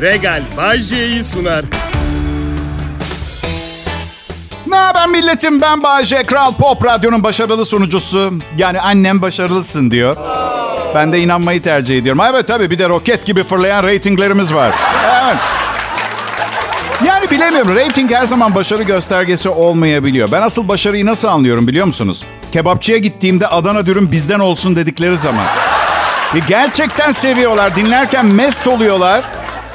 Regal Bajje'yi sunar. Ne haber milletim ben Bayece Kral Pop Radyo'nun başarılı sunucusu. Yani annem başarılısın diyor. Ben de inanmayı tercih ediyorum. Evet tabii bir de roket gibi fırlayan reytinglerimiz var. Evet. Yani bilemiyorum. Rating her zaman başarı göstergesi olmayabiliyor. Ben asıl başarıyı nasıl anlıyorum biliyor musunuz? Kebapçıya gittiğimde Adana dürüm bizden olsun dedikleri zaman. E, gerçekten seviyorlar. Dinlerken mest oluyorlar.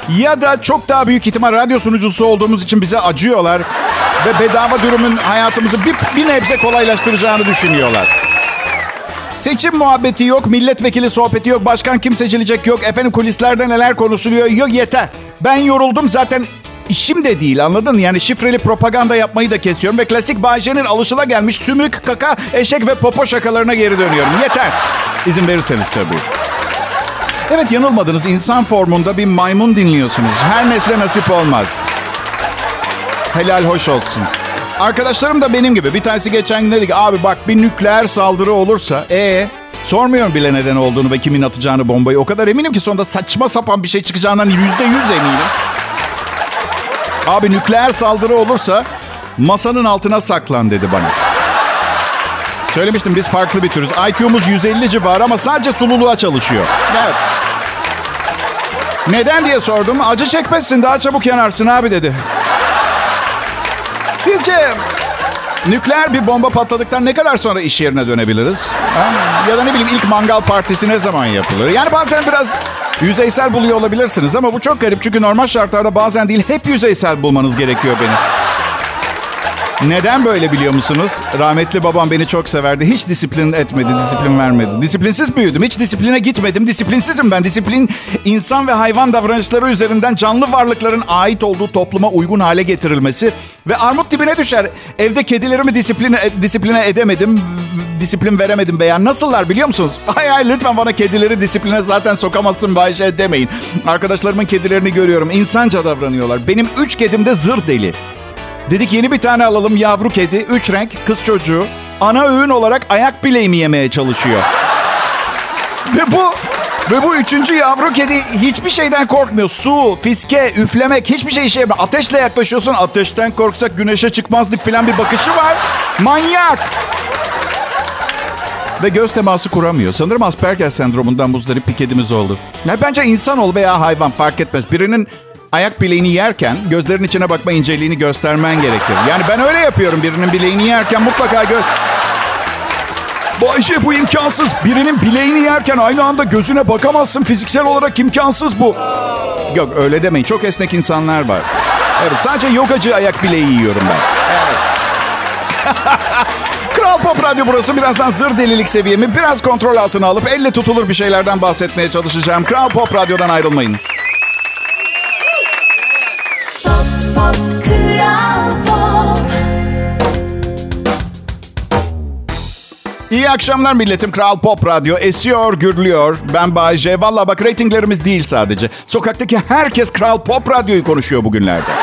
Ya da çok daha büyük ihtimal radyo sunucusu olduğumuz için bize acıyorlar. Ve bedava dürümün hayatımızı bir, bir nebze kolaylaştıracağını düşünüyorlar. Seçim muhabbeti yok, milletvekili sohbeti yok, başkan kim seçilecek yok, efendim kulislerde neler konuşuluyor yok yeter. Ben yoruldum zaten işim de değil anladın? Yani şifreli propaganda yapmayı da kesiyorum ve klasik Bayce'nin alışıla gelmiş sümük, kaka, eşek ve popo şakalarına geri dönüyorum. Yeter. İzin verirseniz tabii. Evet yanılmadınız. İnsan formunda bir maymun dinliyorsunuz. Her nesle nasip olmaz. Helal hoş olsun. Arkadaşlarım da benim gibi. Bir tanesi geçen gün dedi ki abi bak bir nükleer saldırı olursa e sormuyorum bile neden olduğunu ve kimin atacağını bombayı. O kadar eminim ki sonunda saçma sapan bir şey çıkacağından yüzde yüz eminim. Abi nükleer saldırı olursa masanın altına saklan dedi bana. Söylemiştim biz farklı bir türüz. IQ'muz 150 civarı ama sadece sululuğa çalışıyor. Evet. Neden diye sordum. Acı çekmezsin daha çabuk yanarsın abi dedi. Sizce nükleer bir bomba patladıktan ne kadar sonra iş yerine dönebiliriz? Ha? Ya da ne bileyim ilk mangal partisi ne zaman yapılır? Yani bazen biraz yüzeysel buluyor olabilirsiniz ama bu çok garip. Çünkü normal şartlarda bazen değil hep yüzeysel bulmanız gerekiyor benim. Neden böyle biliyor musunuz? Rahmetli babam beni çok severdi. Hiç disiplin etmedi, disiplin vermedi. Disiplinsiz büyüdüm. Hiç disipline gitmedim. Disiplinsizim ben. Disiplin insan ve hayvan davranışları üzerinden canlı varlıkların ait olduğu topluma uygun hale getirilmesi ve armut dibine düşer. Evde kedilerimi disipline, disipline edemedim, disiplin veremedim beyan. Nasıllar biliyor musunuz? Hay hay lütfen bana kedileri disipline zaten sokamazsın Bayşe demeyin. Arkadaşlarımın kedilerini görüyorum. İnsanca davranıyorlar. Benim üç kedim de zır deli. Dedik yeni bir tane alalım yavru kedi. Üç renk kız çocuğu. Ana öğün olarak ayak bileğimi yemeye çalışıyor. Ve bu ve bu üçüncü yavru kedi hiçbir şeyden korkmuyor. Su, fiske, üflemek hiçbir şey işe yaramıyor. Ateşle yaklaşıyorsun. Ateşten korksak güneşe çıkmazdık filan bir bakışı var. Manyak. Ve göz teması kuramıyor. Sanırım Asperger sendromundan muzdarip bir kedimiz oldu. Ya bence insan ol veya hayvan fark etmez. Birinin ayak bileğini yerken gözlerin içine bakma inceliğini göstermen gerekir. Yani ben öyle yapıyorum. Birinin bileğini yerken mutlaka göz... Bayşe bu imkansız. Birinin bileğini yerken aynı anda gözüne bakamazsın. Fiziksel olarak imkansız bu. Yok öyle demeyin. Çok esnek insanlar var. Evet sadece yogacı ayak bileği yiyorum ben. Evet. Kral Pop Radyo burası. Birazdan zır delilik seviyemi biraz kontrol altına alıp elle tutulur bir şeylerden bahsetmeye çalışacağım. Kral Pop Radyo'dan ayrılmayın. İyi akşamlar milletim. Kral Pop Radyo esiyor, gürlüyor. Ben Bayece. Valla bak reytinglerimiz değil sadece. Sokaktaki herkes Kral Pop Radyo'yu konuşuyor bugünlerde.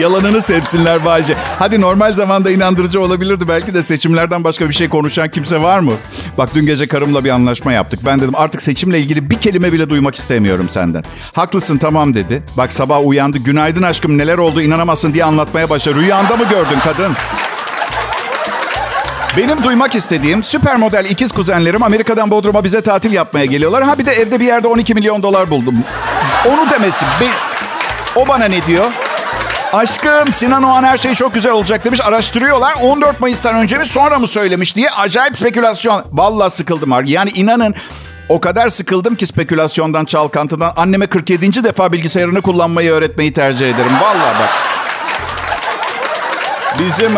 Yalanını sevsinler Bayce. Hadi normal zamanda inandırıcı olabilirdi. Belki de seçimlerden başka bir şey konuşan kimse var mı? Bak dün gece karımla bir anlaşma yaptık. Ben dedim artık seçimle ilgili bir kelime bile duymak istemiyorum senden. Haklısın tamam dedi. Bak sabah uyandı. Günaydın aşkım neler oldu inanamazsın diye anlatmaya başladı. Rüyanda mı gördün kadın? Benim duymak istediğim süper model ikiz kuzenlerim Amerika'dan Bodrum'a bize tatil yapmaya geliyorlar. Ha bir de evde bir yerde 12 milyon dolar buldum. Onu demesi. Be- o bana ne diyor? Aşkım Sinan Oğan her şey çok güzel olacak demiş. Araştırıyorlar. 14 Mayıs'tan önce mi sonra mı söylemiş diye acayip spekülasyon. Vallahi sıkıldım var. Yani inanın o kadar sıkıldım ki spekülasyondan, çalkantıdan. Anneme 47. defa bilgisayarını kullanmayı öğretmeyi tercih ederim. Vallahi bak. Bizim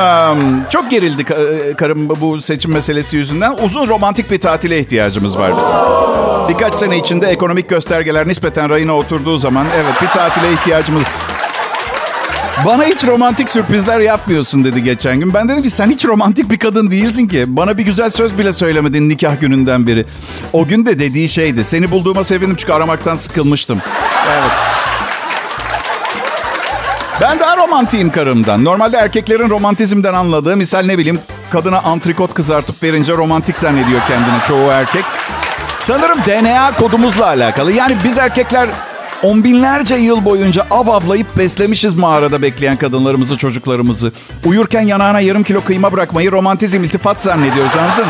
çok gerildi karım bu seçim meselesi yüzünden. Uzun romantik bir tatile ihtiyacımız var bizim. Birkaç sene içinde ekonomik göstergeler nispeten rayına oturduğu zaman evet bir tatile ihtiyacımız... Bana hiç romantik sürprizler yapmıyorsun dedi geçen gün. Ben dedim ki sen hiç romantik bir kadın değilsin ki. Bana bir güzel söz bile söylemedin nikah gününden beri. O gün de dediği şeydi. Seni bulduğuma sevindim çünkü aramaktan sıkılmıştım. Evet. Ben daha romantiyim karımdan. Normalde erkeklerin romantizmden anladığı misal ne bileyim kadına antrikot kızartıp verince romantik zannediyor kendini çoğu erkek. Sanırım DNA kodumuzla alakalı. Yani biz erkekler on binlerce yıl boyunca av avlayıp beslemişiz mağarada bekleyen kadınlarımızı, çocuklarımızı. Uyurken yanağına yarım kilo kıyma bırakmayı romantizm, iltifat zannediyoruz anladın?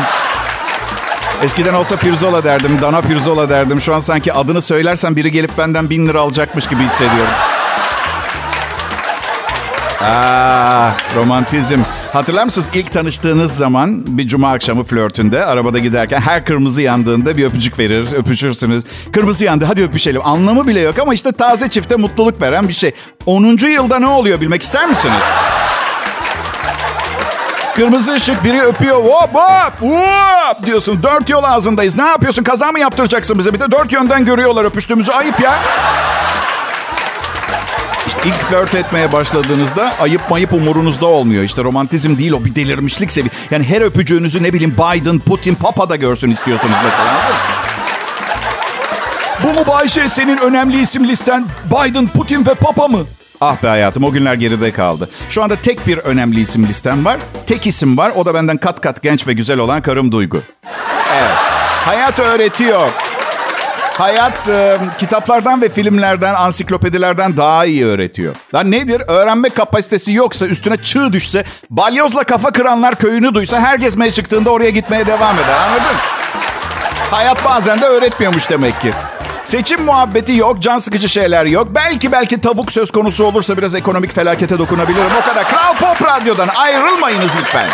Eskiden olsa pirzola derdim, dana pirzola derdim. Şu an sanki adını söylersen biri gelip benden bin lira alacakmış gibi hissediyorum. Aa, romantizm. Hatırlar mısınız ilk tanıştığınız zaman bir cuma akşamı flörtünde arabada giderken her kırmızı yandığında bir öpücük verir, öpüşürsünüz. Kırmızı yandı hadi öpüşelim. Anlamı bile yok ama işte taze çifte mutluluk veren bir şey. 10. yılda ne oluyor bilmek ister misiniz? Kırmızı ışık biri öpüyor. Hop hop hop diyorsun. Dört yol ağzındayız. Ne yapıyorsun? Kaza mı yaptıracaksın bize? Bir de dört yönden görüyorlar öpüştüğümüzü. Ayıp ya. İşte ilk flört etmeye başladığınızda ayıp mayıp umurunuzda olmuyor. İşte romantizm değil o bir delirmişlik sevi. Yani her öpücüğünüzü ne bileyim Biden, Putin, Papa da görsün istiyorsunuz mesela. Bu mu Bayşe senin önemli isim listen? Biden, Putin ve Papa mı? Ah be hayatım o günler geride kaldı. Şu anda tek bir önemli isim listem var. Tek isim var. O da benden kat kat genç ve güzel olan karım Duygu. Evet. Hayat öğretiyor. Hayat e, kitaplardan ve filmlerden, ansiklopedilerden daha iyi öğretiyor. Lan nedir? Öğrenme kapasitesi yoksa, üstüne çığ düşse, balyozla kafa kıranlar köyünü duysa her gezmeye çıktığında oraya gitmeye devam eder. Anladın? Hayat bazen de öğretmiyormuş demek ki. Seçim muhabbeti yok, can sıkıcı şeyler yok. Belki belki tavuk söz konusu olursa biraz ekonomik felakete dokunabilirim. O kadar. Kral Pop Radyo'dan ayrılmayınız lütfen.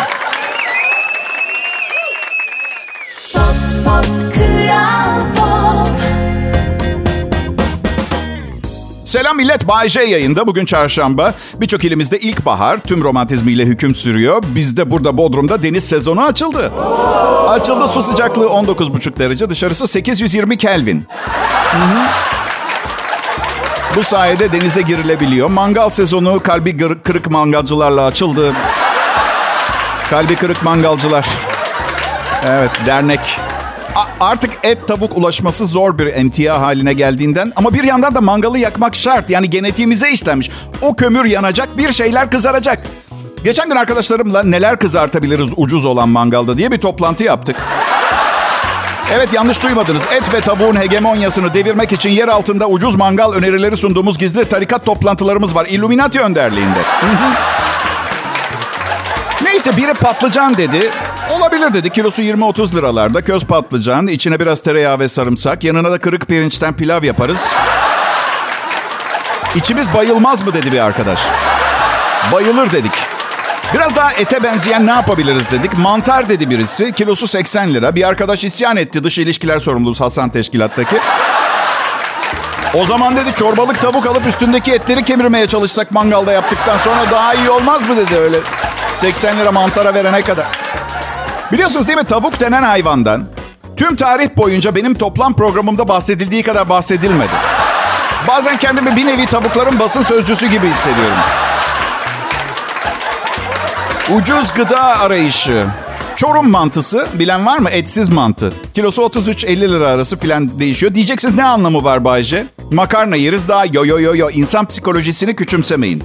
Selam millet, Bay J yayında. Bugün çarşamba. Birçok ilimizde ilkbahar tüm romantizmiyle hüküm sürüyor. Bizde burada Bodrum'da deniz sezonu açıldı. Açıldı su sıcaklığı 19,5 derece, dışarısı 820 Kelvin. Hı hı. Bu sayede denize girilebiliyor. Mangal sezonu kalbi kırık mangalcılarla açıldı. Kalbi kırık mangalcılar. Evet, dernek. Artık et tavuk ulaşması zor bir emtia haline geldiğinden ama bir yandan da mangalı yakmak şart. Yani genetiğimize işlenmiş. O kömür yanacak, bir şeyler kızaracak. Geçen gün arkadaşlarımla neler kızartabiliriz ucuz olan mangalda diye bir toplantı yaptık. Evet yanlış duymadınız. Et ve tavuğun hegemonyasını devirmek için yer altında ucuz mangal önerileri sunduğumuz gizli tarikat toplantılarımız var. Illuminati önderliğinde. Neyse biri patlıcan dedi. Olabilir dedi. Kilosu 20-30 liralarda. Köz patlıcan. içine biraz tereyağı ve sarımsak. Yanına da kırık pirinçten pilav yaparız. İçimiz bayılmaz mı dedi bir arkadaş. Bayılır dedik. Biraz daha ete benzeyen ne yapabiliriz dedik. Mantar dedi birisi. Kilosu 80 lira. Bir arkadaş isyan etti. Dış ilişkiler sorumlusu Hasan Teşkilat'taki. O zaman dedi çorbalık tavuk alıp üstündeki etleri kemirmeye çalışsak mangalda yaptıktan sonra daha iyi olmaz mı dedi öyle. 80 lira mantara verene kadar. Biliyorsunuz değil mi tavuk denen hayvandan tüm tarih boyunca benim toplam programımda bahsedildiği kadar bahsedilmedi. Bazen kendimi bir nevi tavukların basın sözcüsü gibi hissediyorum. Ucuz gıda arayışı. Çorum mantısı bilen var mı? Etsiz mantı. Kilosu 33-50 lira arası filan değişiyor. Diyeceksiniz ne anlamı var Bayce? Makarna yeriz daha yo yo yo yo. İnsan psikolojisini küçümsemeyin.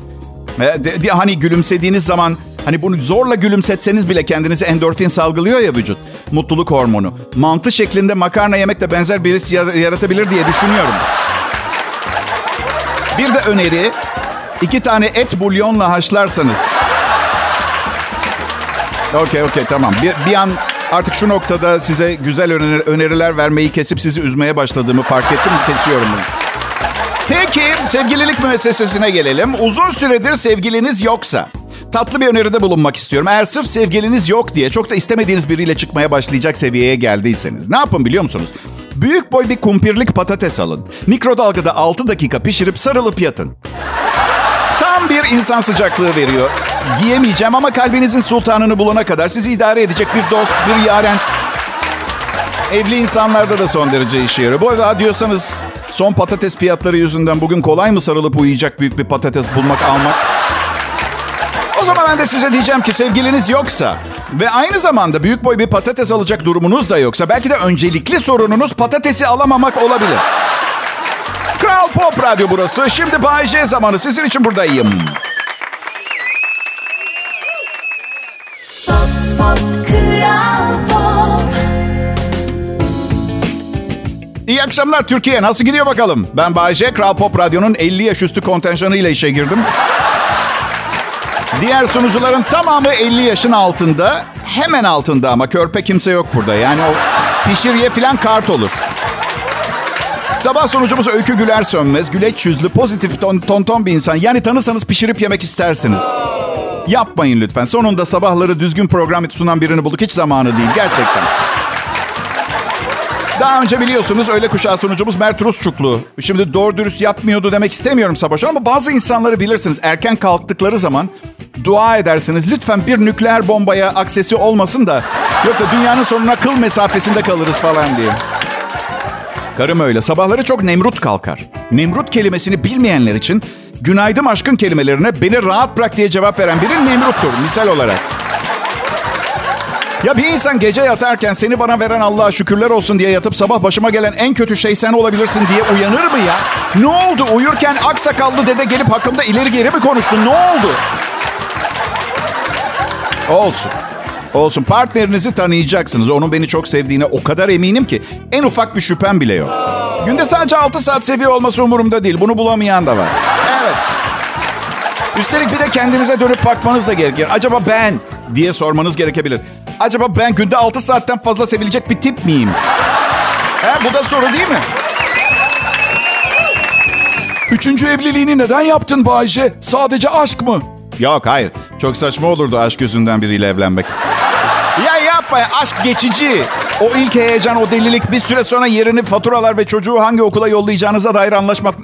E, de- hani gülümsediğiniz zaman hani bunu zorla gülümsetseniz bile kendinize endorfin salgılıyor ya vücut. Mutluluk hormonu. Mantı şeklinde makarna yemek de benzer bir yaratabilir diye düşünüyorum. Bir de öneri. iki tane et bulyonla haşlarsanız. Okey okey tamam. Bir, bir an artık şu noktada size güzel öner- öneriler vermeyi kesip sizi üzmeye başladığımı fark ettim. Kesiyorum bunu. Peki sevgililik müessesesine gelelim. Uzun süredir sevgiliniz yoksa tatlı bir öneride bulunmak istiyorum. Eğer sırf sevgiliniz yok diye çok da istemediğiniz biriyle çıkmaya başlayacak seviyeye geldiyseniz ne yapın biliyor musunuz? Büyük boy bir kumpirlik patates alın. Mikrodalgada 6 dakika pişirip sarılıp yatın. Tam bir insan sıcaklığı veriyor. Diyemeyeceğim ama kalbinizin sultanını bulana kadar sizi idare edecek bir dost, bir yaren. Evli insanlarda da son derece işe yarıyor. Bu arada diyorsanız son patates fiyatları yüzünden bugün kolay mı sarılıp uyuyacak büyük bir patates bulmak, almak? O zaman ben de size diyeceğim ki sevgiliniz yoksa ve aynı zamanda büyük boy bir patates alacak durumunuz da yoksa belki de öncelikli sorununuz patatesi alamamak olabilir. Kral Pop Radyo burası. Şimdi Bay J zamanı. Sizin için buradayım. Akşamlar Türkiye. Nasıl gidiyor bakalım? Ben Bayece, Kral Pop Radyo'nun 50 yaş üstü kontenjanıyla işe girdim. Diğer sunucuların tamamı 50 yaşın altında. Hemen altında ama körpe kimse yok burada. Yani o pişiriye filan kart olur. Sabah sunucumuz Öykü Güler Sönmez. Güleç yüzlü, pozitif, ton, ton ton bir insan. Yani tanısanız pişirip yemek istersiniz. Yapmayın lütfen. Sonunda sabahları düzgün program sunan birini bulduk. Hiç zamanı değil gerçekten. Daha önce biliyorsunuz öyle kuşağı sunucumuz Mert Rusçuklu. Şimdi doğru dürüst yapmıyordu demek istemiyorum sabah ama bazı insanları bilirsiniz. Erken kalktıkları zaman dua edersiniz. Lütfen bir nükleer bombaya aksesi olmasın da yoksa dünyanın sonuna kıl mesafesinde kalırız falan diye. Karım öyle. Sabahları çok Nemrut kalkar. Nemrut kelimesini bilmeyenler için günaydın aşkın kelimelerine beni rahat bırak diye cevap veren biri Nemrut'tur misal olarak. Ya bir insan gece yatarken seni bana veren Allah'a şükürler olsun diye yatıp sabah başıma gelen en kötü şey sen olabilirsin diye uyanır mı ya? Ne oldu? Uyurken aksakallı dede gelip hakkımda ileri geri mi konuştu? Ne oldu? Olsun. Olsun. Partnerinizi tanıyacaksınız. Onun beni çok sevdiğine o kadar eminim ki en ufak bir şüphem bile yok. Günde sadece 6 saat seviye olması umurumda değil. Bunu bulamayan da var. Evet. Üstelik bir de kendinize dönüp bakmanız da gerekir. Acaba ben diye sormanız gerekebilir. Acaba ben günde 6 saatten fazla sevilecek bir tip miyim? He, bu da soru değil mi? Üçüncü evliliğini neden yaptın Bayce? Sadece aşk mı? Yok hayır. Çok saçma olurdu aşk yüzünden biriyle evlenmek. Ya yapma ya. Aşk geçici. O ilk heyecan, o delilik bir süre sonra yerini faturalar ve çocuğu hangi okula yollayacağınıza dair anlaşmak...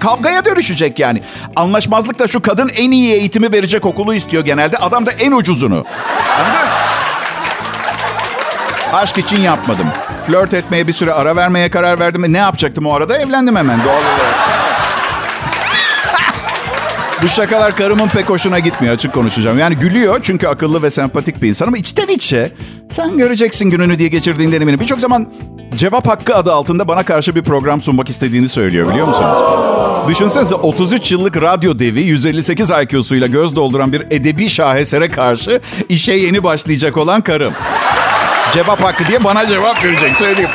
Kavgaya dönüşecek yani. Anlaşmazlık da şu kadın en iyi eğitimi verecek okulu istiyor genelde. Adam da en ucuzunu. Anladın? Aşk için yapmadım. Flört etmeye bir süre ara vermeye karar verdim. Ne yapacaktım o arada? Evlendim hemen doğal olarak. Bu şakalar karımın pek hoşuna gitmiyor açık konuşacağım. Yani gülüyor çünkü akıllı ve sempatik bir insan ama içten içe sen göreceksin gününü diye geçirdiğinden eminim. Birçok zaman cevap hakkı adı altında bana karşı bir program sunmak istediğini söylüyor biliyor musunuz? Düşünsenize 33 yıllık radyo devi 158 IQ'suyla göz dolduran bir edebi şahesere karşı işe yeni başlayacak olan karım. Cevap hakkı diye bana cevap verecek söyleyeyim.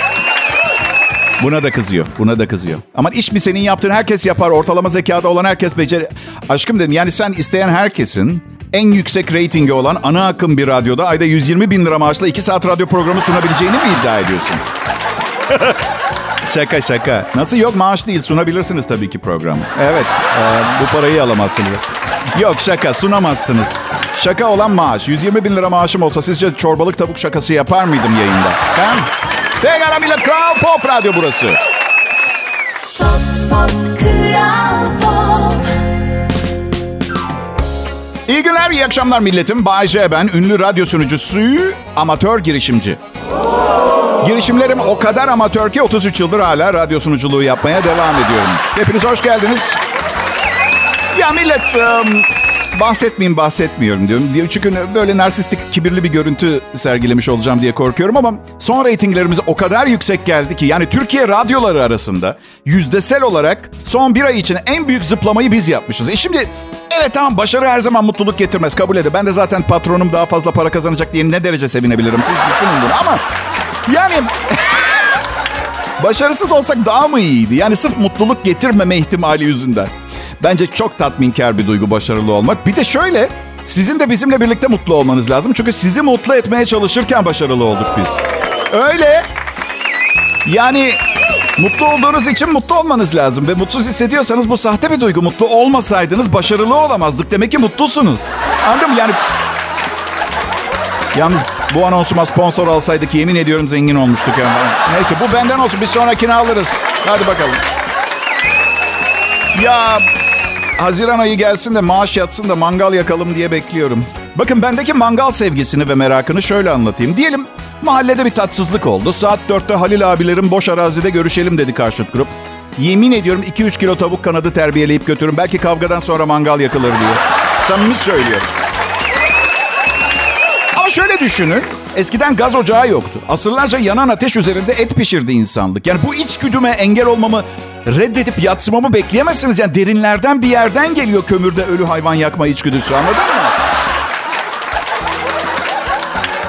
Buna da kızıyor. Buna da kızıyor. Ama iş mi senin yaptığın herkes yapar. Ortalama zekada olan herkes becer. Aşkım dedim yani sen isteyen herkesin en yüksek reytingi olan ana akım bir radyoda ayda 120 bin lira maaşla 2 saat radyo programı sunabileceğini mi iddia ediyorsun? Şaka şaka. Nasıl yok maaş değil sunabilirsiniz tabii ki programı. Evet e, bu parayı alamazsınız. Yok şaka sunamazsınız. Şaka olan maaş. 120 bin lira maaşım olsa sizce çorbalık tavuk şakası yapar mıydım yayında? Tamam. Pekala millet Kral Pop Radyo burası. Pop, pop, Kral Pop. İyi günler, iyi akşamlar milletim. Bay J ben, ünlü radyo sunucusu, amatör girişimci. Girişimlerim o kadar amatör ki 33 yıldır hala radyo sunuculuğu yapmaya devam ediyorum. Hepiniz hoş geldiniz. Ya millet, ım, bahsetmeyeyim bahsetmiyorum diyorum. diyor. Çünkü böyle narsistik, kibirli bir görüntü sergilemiş olacağım diye korkuyorum ama son reytinglerimiz o kadar yüksek geldi ki yani Türkiye radyoları arasında yüzdesel olarak son bir ay için en büyük zıplamayı biz yapmışız. E şimdi evet tamam başarı her zaman mutluluk getirmez kabul edin. Ben de zaten patronum daha fazla para kazanacak diye ne derece sevinebilirim siz düşünün bunu ama yani başarısız olsak daha mı iyiydi? Yani sırf mutluluk getirmeme ihtimali yüzünden. Bence çok tatminkar bir duygu başarılı olmak. Bir de şöyle, sizin de bizimle birlikte mutlu olmanız lazım. Çünkü sizi mutlu etmeye çalışırken başarılı olduk biz. Öyle. Yani mutlu olduğunuz için mutlu olmanız lazım. Ve mutsuz hissediyorsanız bu sahte bir duygu. Mutlu olmasaydınız başarılı olamazdık. Demek ki mutlusunuz. Anladın mı? Yani Yalnız bu anonsuma sponsor alsaydık yemin ediyorum zengin olmuştuk. Yani. Neyse bu benden olsun. Bir sonrakini alırız. Hadi bakalım. Ya Haziran ayı gelsin de maaş yatsın da mangal yakalım diye bekliyorum. Bakın bendeki mangal sevgisini ve merakını şöyle anlatayım. Diyelim mahallede bir tatsızlık oldu. Saat 4'te Halil abilerin boş arazide görüşelim dedi karşıt grup. Yemin ediyorum 2-3 kilo tavuk kanadı terbiyeleyip götürün. Belki kavgadan sonra mangal yakılır diye. Samimi söylüyorum. Ama şöyle düşünün. Eskiden gaz ocağı yoktu. Asırlarca yanan ateş üzerinde et pişirdi insanlık. Yani bu içgüdüme engel olmamı reddedip yatsımamı bekleyemezsiniz. Yani derinlerden bir yerden geliyor kömürde ölü hayvan yakma içgüdüsü anladın mı?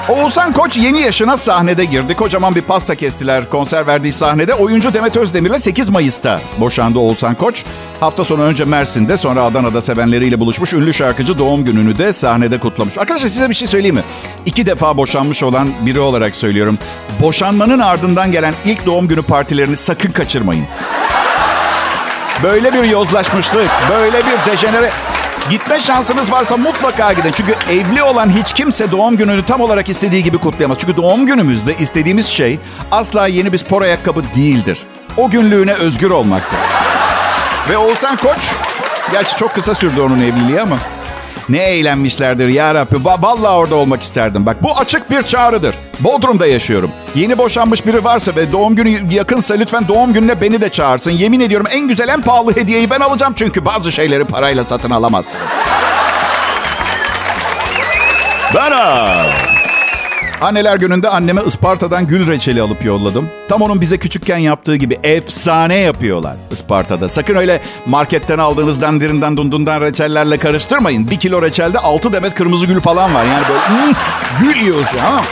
Oğuzhan Koç yeni yaşına sahnede girdi. Kocaman bir pasta kestiler konser verdiği sahnede. Oyuncu Demet Özdemir'le 8 Mayıs'ta boşandı Oğuzhan Koç. Hafta sonu önce Mersin'de sonra Adana'da sevenleriyle buluşmuş. Ünlü şarkıcı doğum gününü de sahnede kutlamış. Arkadaşlar size bir şey söyleyeyim mi? İki defa boşanmış olan biri olarak söylüyorum. Boşanmanın ardından gelen ilk doğum günü partilerini sakın kaçırmayın. Böyle bir yozlaşmışlık, böyle bir dejenere... Gitme şansınız varsa mutlaka gidin. Çünkü evli olan hiç kimse doğum gününü tam olarak istediği gibi kutlayamaz. Çünkü doğum günümüzde istediğimiz şey asla yeni bir spor ayakkabı değildir. O günlüğüne özgür olmaktır. Ve Oğuzhan Koç, gerçi çok kısa sürdü onun evliliği ama... Ne eğlenmişlerdir ya Rabbi. Va- Vallahi orada olmak isterdim. Bak bu açık bir çağrıdır. Bodrum'da yaşıyorum. Yeni boşanmış biri varsa ve doğum günü yakınsa lütfen doğum gününe beni de çağırsın. Yemin ediyorum en güzel en pahalı hediyeyi ben alacağım. Çünkü bazı şeyleri parayla satın alamazsınız. Benim. Anneler gününde anneme Isparta'dan gül reçeli alıp yolladım. Tam onun bize küçükken yaptığı gibi efsane yapıyorlar Isparta'da. Sakın öyle marketten aldığınızdan dirinden dundundan reçellerle karıştırmayın. Bir kilo reçelde 6 demet kırmızı gül falan var. Yani böyle hmm, gül yiyorsun ha.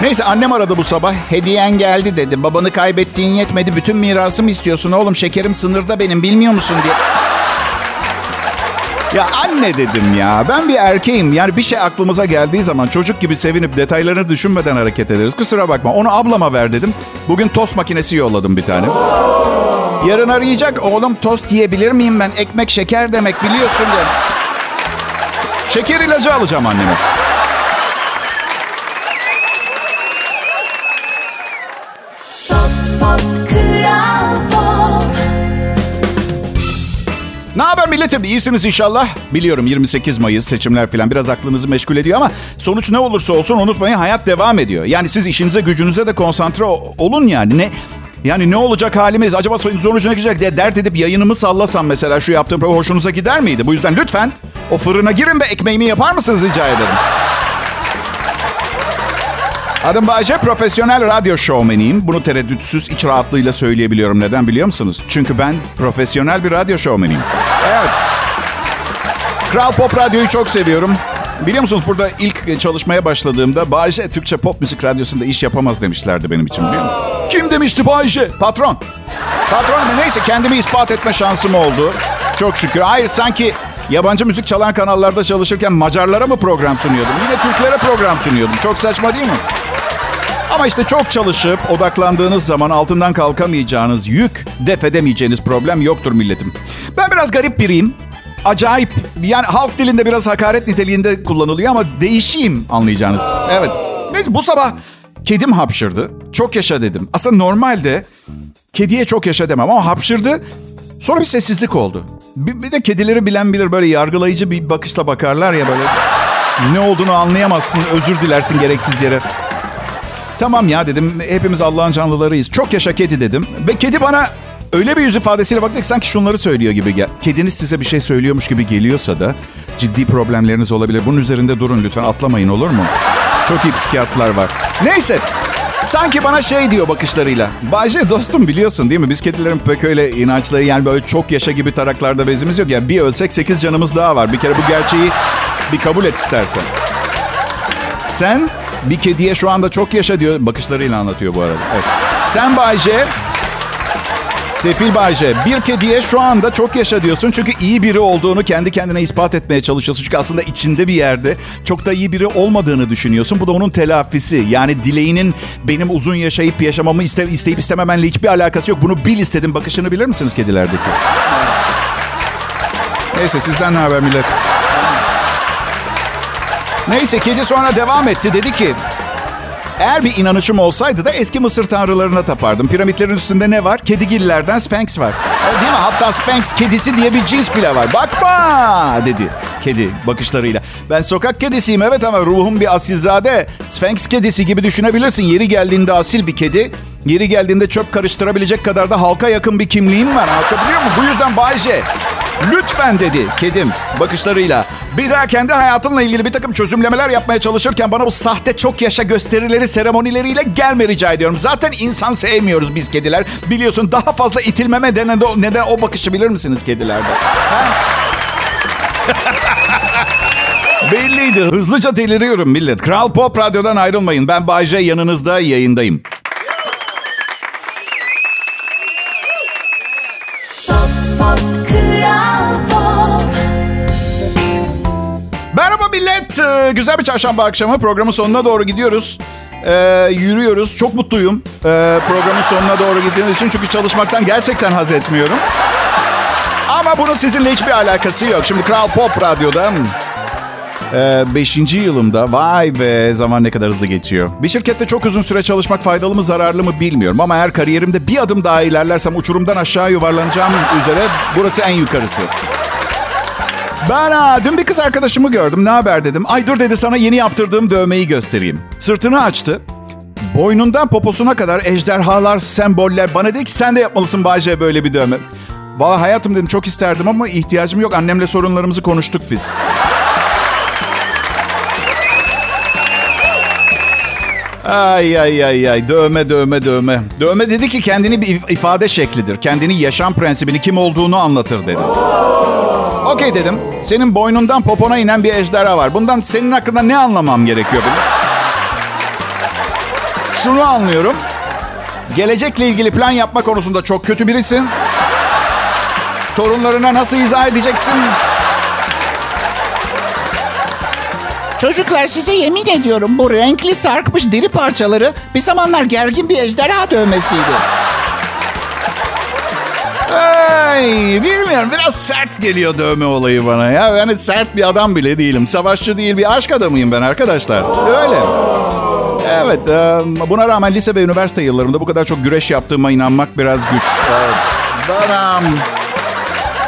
Neyse annem aradı bu sabah. Hediyen geldi dedi. Babanı kaybettiğin yetmedi. Bütün mirasımı istiyorsun oğlum. Şekerim sınırda benim bilmiyor musun diye. Ya anne dedim ya. Ben bir erkeğim. Yani bir şey aklımıza geldiği zaman çocuk gibi sevinip detaylarını düşünmeden hareket ederiz. Kusura bakma. Onu ablama ver dedim. Bugün tost makinesi yolladım bir tane. Yarın arayacak. Oğlum tost yiyebilir miyim ben? Ekmek şeker demek biliyorsun diye. Şeker ilacı alacağım anneme. Haber milletim? İyisiniz inşallah. Biliyorum 28 Mayıs seçimler falan biraz aklınızı meşgul ediyor ama sonuç ne olursa olsun unutmayın hayat devam ediyor. Yani siz işinize gücünüze de konsantre olun yani. Ne yani ne olacak halimiz? Acaba sonucu ne gidecek diye dert edip yayınımı sallasam mesela şu yaptığım program hoşunuza gider miydi? Bu yüzden lütfen o fırına girin ve ekmeğimi yapar mısınız rica ederim. Adım Bayce, profesyonel radyo şovmeniyim. Bunu tereddütsüz, iç rahatlığıyla söyleyebiliyorum. Neden biliyor musunuz? Çünkü ben profesyonel bir radyo şovmeniyim. Evet. Kral Pop Radyo'yu çok seviyorum. Biliyor musunuz burada ilk çalışmaya başladığımda Bayce Türkçe Pop Müzik Radyosu'nda iş yapamaz demişlerdi benim için biliyor musun? Kim demişti Bayce? Patron. Patron mu? Neyse kendimi ispat etme şansım oldu. Çok şükür. Hayır sanki yabancı müzik çalan kanallarda çalışırken Macarlara mı program sunuyordum? Yine Türklere program sunuyordum. Çok saçma değil mi? Ama işte çok çalışıp odaklandığınız zaman altından kalkamayacağınız yük, def edemeyeceğiniz problem yoktur milletim. Ben biraz garip biriyim. Acayip. Yani halk dilinde biraz hakaret niteliğinde kullanılıyor ama değişeyim anlayacağınız. Evet. Neyse bu sabah kedim hapşırdı. Çok yaşa dedim. Aslında normalde kediye çok yaşa demem ama hapşırdı. Sonra bir sessizlik oldu. Bir, bir de kedileri bilen bilir böyle yargılayıcı bir bakışla bakarlar ya böyle. Ne olduğunu anlayamazsın, özür dilersin gereksiz yere. Tamam ya dedim. Hepimiz Allah'ın canlılarıyız. Çok yaşa kedi dedim. Ve kedi bana öyle bir yüz ifadesiyle baktı ki sanki şunları söylüyor gibi. gel- Kediniz size bir şey söylüyormuş gibi geliyorsa da ciddi problemleriniz olabilir. Bunun üzerinde durun lütfen atlamayın olur mu? Çok iyi psikiyatrlar var. Neyse. Sanki bana şey diyor bakışlarıyla. Bayce dostum biliyorsun değil mi? Biz kedilerin pek öyle inançları yani böyle çok yaşa gibi taraklarda bezimiz yok. Yani bir ölsek sekiz canımız daha var. Bir kere bu gerçeği bir kabul et istersen. Sen bir kediye şu anda çok yaşa diyor. Bakışlarıyla anlatıyor bu arada. Evet. Sen Bayce, Sefil Bayce, bir kediye şu anda çok yaşa diyorsun. Çünkü iyi biri olduğunu kendi kendine ispat etmeye çalışıyorsun. Çünkü aslında içinde bir yerde çok da iyi biri olmadığını düşünüyorsun. Bu da onun telafisi. Yani dileğinin benim uzun yaşayıp yaşamamı iste, isteyip istememenle hiçbir alakası yok. Bunu bil istedim. Bakışını bilir misiniz kedilerdeki? Neyse sizden ne haber millet? Neyse kedi sonra devam etti. Dedi ki eğer bir inanışım olsaydı da eski Mısır tanrılarına tapardım. Piramitlerin üstünde ne var? Kedigillerden Sphinx var. Değil mi? Hatta Sphinx kedisi diye bir cins bile var. Bakma dedi kedi bakışlarıyla. Ben sokak kedisiyim evet ama ruhum bir asilzade. Sphinx kedisi gibi düşünebilirsin. Yeri geldiğinde asil bir kedi. Yeri geldiğinde çöp karıştırabilecek kadar da halka yakın bir kimliğim var. Anlatabiliyor muyum? Bu yüzden Bayce Lütfen dedi kedim bakışlarıyla. Bir daha kendi hayatınla ilgili bir takım çözümlemeler yapmaya çalışırken bana bu sahte çok yaşa gösterileri seremonileriyle gelme rica ediyorum. Zaten insan sevmiyoruz biz kediler. Biliyorsun daha fazla itilmeme neden o, neden o bakışı bilir misiniz kedilerde? Belliydi. Hızlıca deliriyorum millet. Kral Pop Radyo'dan ayrılmayın. Ben Bayce yanınızda yayındayım. Ee, Güzel bir çarşamba akşamı. Programın sonuna doğru gidiyoruz. Ee, yürüyoruz. Çok mutluyum. Ee, programın sonuna doğru gittiğimiz için. Çünkü çalışmaktan gerçekten haz etmiyorum. Ama bunun sizinle hiçbir alakası yok. Şimdi Kral Pop Radyo'da 5. yılımda vay be zaman ne kadar hızlı geçiyor. Bir şirkette çok uzun süre çalışmak faydalı mı zararlı mı bilmiyorum. Ama eğer kariyerimde bir adım daha ilerlersem uçurumdan aşağı yuvarlanacağım üzere burası en yukarısı. Ben ha, dün bir kız arkadaşımı gördüm. Ne haber dedim. Ay dur dedi sana yeni yaptırdığım dövmeyi göstereyim. Sırtını açtı. Boynundan poposuna kadar ejderhalar, semboller. Bana dedi ki sen de yapmalısın Bayce böyle bir dövme. Valla hayatım dedim çok isterdim ama ihtiyacım yok. Annemle sorunlarımızı konuştuk biz. Ay ay ay ay dövme dövme dövme. Dövme dedi ki kendini bir if- ifade şeklidir. Kendini yaşam prensibini kim olduğunu anlatır dedi. Okey dedim. Senin boynundan popona inen bir ejderha var. Bundan senin hakkında ne anlamam gerekiyor benim? Şunu anlıyorum. Gelecekle ilgili plan yapma konusunda çok kötü birisin. Torunlarına nasıl izah edeceksin? Çocuklar size yemin ediyorum bu renkli sarkmış deri parçaları bir zamanlar gergin bir ejderha dövmesiydi. Ay, bilmiyorum biraz sert geliyor dövme olayı bana ya. Yani sert bir adam bile değilim. Savaşçı değil bir aşk adamıyım ben arkadaşlar. Öyle. Evet, buna rağmen lise ve üniversite yıllarımda bu kadar çok güreş yaptığıma inanmak biraz güç. Evet. Um,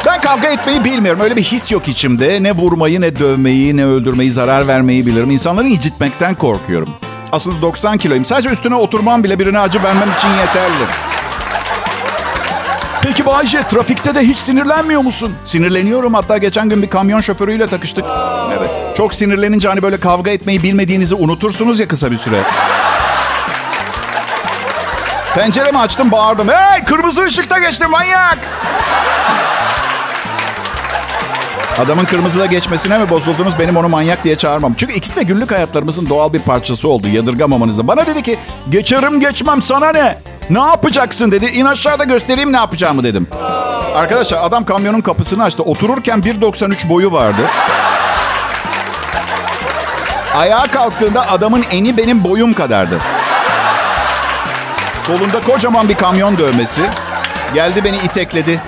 ben kavga etmeyi bilmiyorum. Öyle bir his yok içimde. Ne vurmayı, ne dövmeyi, ne öldürmeyi, zarar vermeyi bilirim. İnsanları incitmekten korkuyorum. Aslında 90 kiloyum. Sadece üstüne oturmam bile birine acı vermem için yeterli. Peki Bayce trafikte de hiç sinirlenmiyor musun? Sinirleniyorum. Hatta geçen gün bir kamyon şoförüyle takıştık. Evet. Çok sinirlenince hani böyle kavga etmeyi bilmediğinizi unutursunuz ya kısa bir süre. Penceremi açtım bağırdım. Hey kırmızı ışıkta geçtim manyak. Adamın kırmızıda geçmesine mi bozuldunuz? Benim onu manyak diye çağırmam. Çünkü ikisi de günlük hayatlarımızın doğal bir parçası oldu. Yadırgamamanızda. Bana dedi ki geçerim geçmem sana ne? Ne yapacaksın dedi. İn aşağıda göstereyim ne yapacağımı dedim. Arkadaşlar adam kamyonun kapısını açtı. Otururken 1.93 boyu vardı. Ayağa kalktığında adamın eni benim boyum kadardı. Kolunda kocaman bir kamyon dövmesi. Geldi beni itekledi.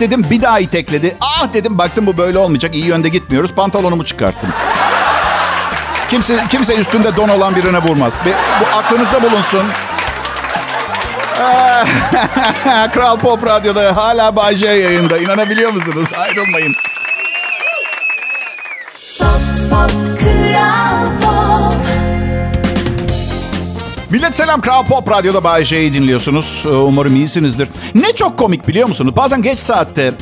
Ah dedim bir daha itekledi. Ah dedim baktım bu böyle olmayacak. İyi yönde gitmiyoruz. Pantolonumu çıkarttım. Kimse kimse üstünde don olan birine vurmaz. Be- Bu aklınızda bulunsun. Kral Pop Radyo'da hala Bay J yayında. İnanabiliyor musunuz? Ayrılmayın. Pop pop kral pop Millet selam Kral Pop Radyo'da Bay J'yi dinliyorsunuz. Ee, Umarım iyisinizdir. Ne çok komik biliyor musunuz? Bazen geç saatte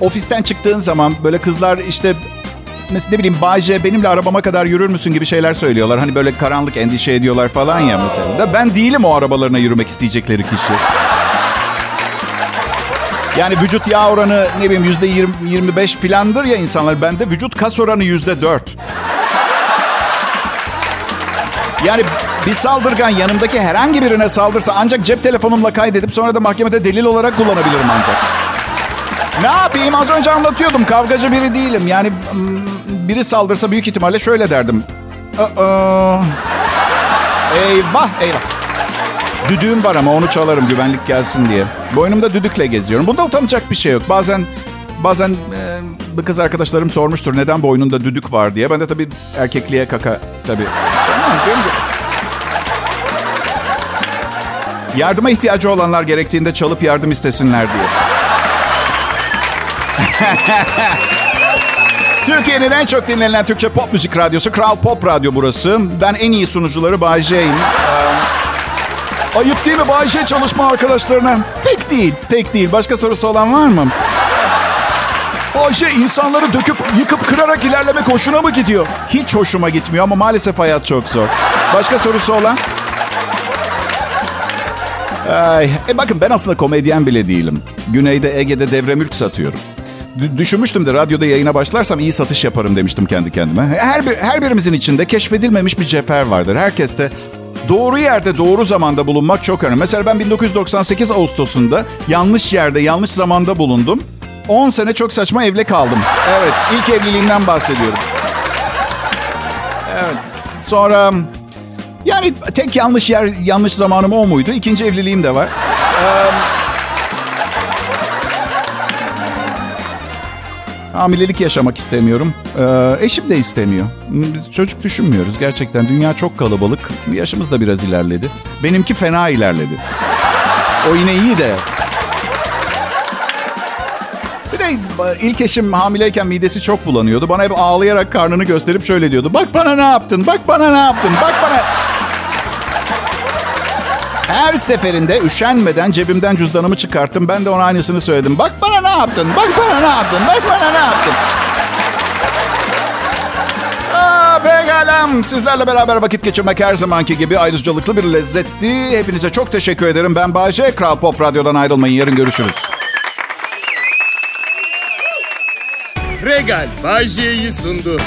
ofisten çıktığın zaman böyle kızlar işte mesela ne bileyim Bay J benimle arabama kadar yürür müsün gibi şeyler söylüyorlar. Hani böyle karanlık endişe ediyorlar falan ya mesela. Da ben değilim o arabalarına yürümek isteyecekleri kişi. Yani vücut yağ oranı ne bileyim yüzde 20, 25 filandır ya insanlar. Bende vücut kas oranı yüzde 4. Yani bir saldırgan yanımdaki herhangi birine saldırsa ancak cep telefonumla kaydedip sonra da mahkemede delil olarak kullanabilirim ancak. Ne yapayım az önce anlatıyordum kavgacı biri değilim. Yani biri saldırsa büyük ihtimalle şöyle derdim. Aa, eyvah eyvah. Düdüğüm var ama onu çalarım güvenlik gelsin diye. Boynumda düdükle geziyorum. Bunda utanacak bir şey yok. Bazen bazen e, kız arkadaşlarım sormuştur neden boynunda düdük var diye. Ben de tabii erkekliğe kaka tabii. Yardıma ihtiyacı olanlar gerektiğinde çalıp yardım istesinler diye. Türkiye'nin en çok dinlenen Türkçe pop müzik radyosu Kral Pop Radyo burası. Ben en iyi sunucuları Bay J'yim. Ayıp değil mi Bayce çalışma arkadaşlarına? Pek değil, pek değil. Başka sorusu olan var mı? Bayce insanları döküp yıkıp kırarak ilerlemek hoşuna mı gidiyor? Hiç hoşuma gitmiyor ama maalesef hayat çok zor. Başka sorusu olan? Ay, e bakın ben aslında komedyen bile değilim. Güneyde Ege'de devre mülk satıyorum. D- düşünmüştüm de radyoda yayına başlarsam iyi satış yaparım demiştim kendi kendime. Her bir, her birimizin içinde keşfedilmemiş bir cevher vardır. Herkes de doğru yerde doğru zamanda bulunmak çok önemli. Mesela ben 1998 Ağustos'unda yanlış yerde yanlış zamanda bulundum. 10 sene çok saçma evli kaldım. Evet ilk evliliğimden bahsediyorum. Evet sonra yani tek yanlış yer yanlış zamanım o muydu? İkinci evliliğim de var. Hamilelik yaşamak istemiyorum. Ee, eşim de istemiyor. Biz çocuk düşünmüyoruz gerçekten. Dünya çok kalabalık. Yaşımız da biraz ilerledi. Benimki fena ilerledi. O yine iyi de. Bir de ilk eşim hamileyken midesi çok bulanıyordu. Bana hep ağlayarak karnını gösterip şöyle diyordu. Bak bana ne yaptın, bak bana ne yaptın, bak bana... Her seferinde üşenmeden cebimden cüzdanımı çıkarttım. Ben de ona aynısını söyledim. Bak bana ne yaptın, bak bana ne yaptın, bak bana ne yaptın. Aa, pekala. Sizlerle beraber vakit geçirmek her zamanki gibi ayrıcalıklı bir lezzetti. Hepinize çok teşekkür ederim. Ben Bayce. Kral Pop Radyo'dan ayrılmayın. Yarın görüşürüz. Regal Bay J'yi sundu.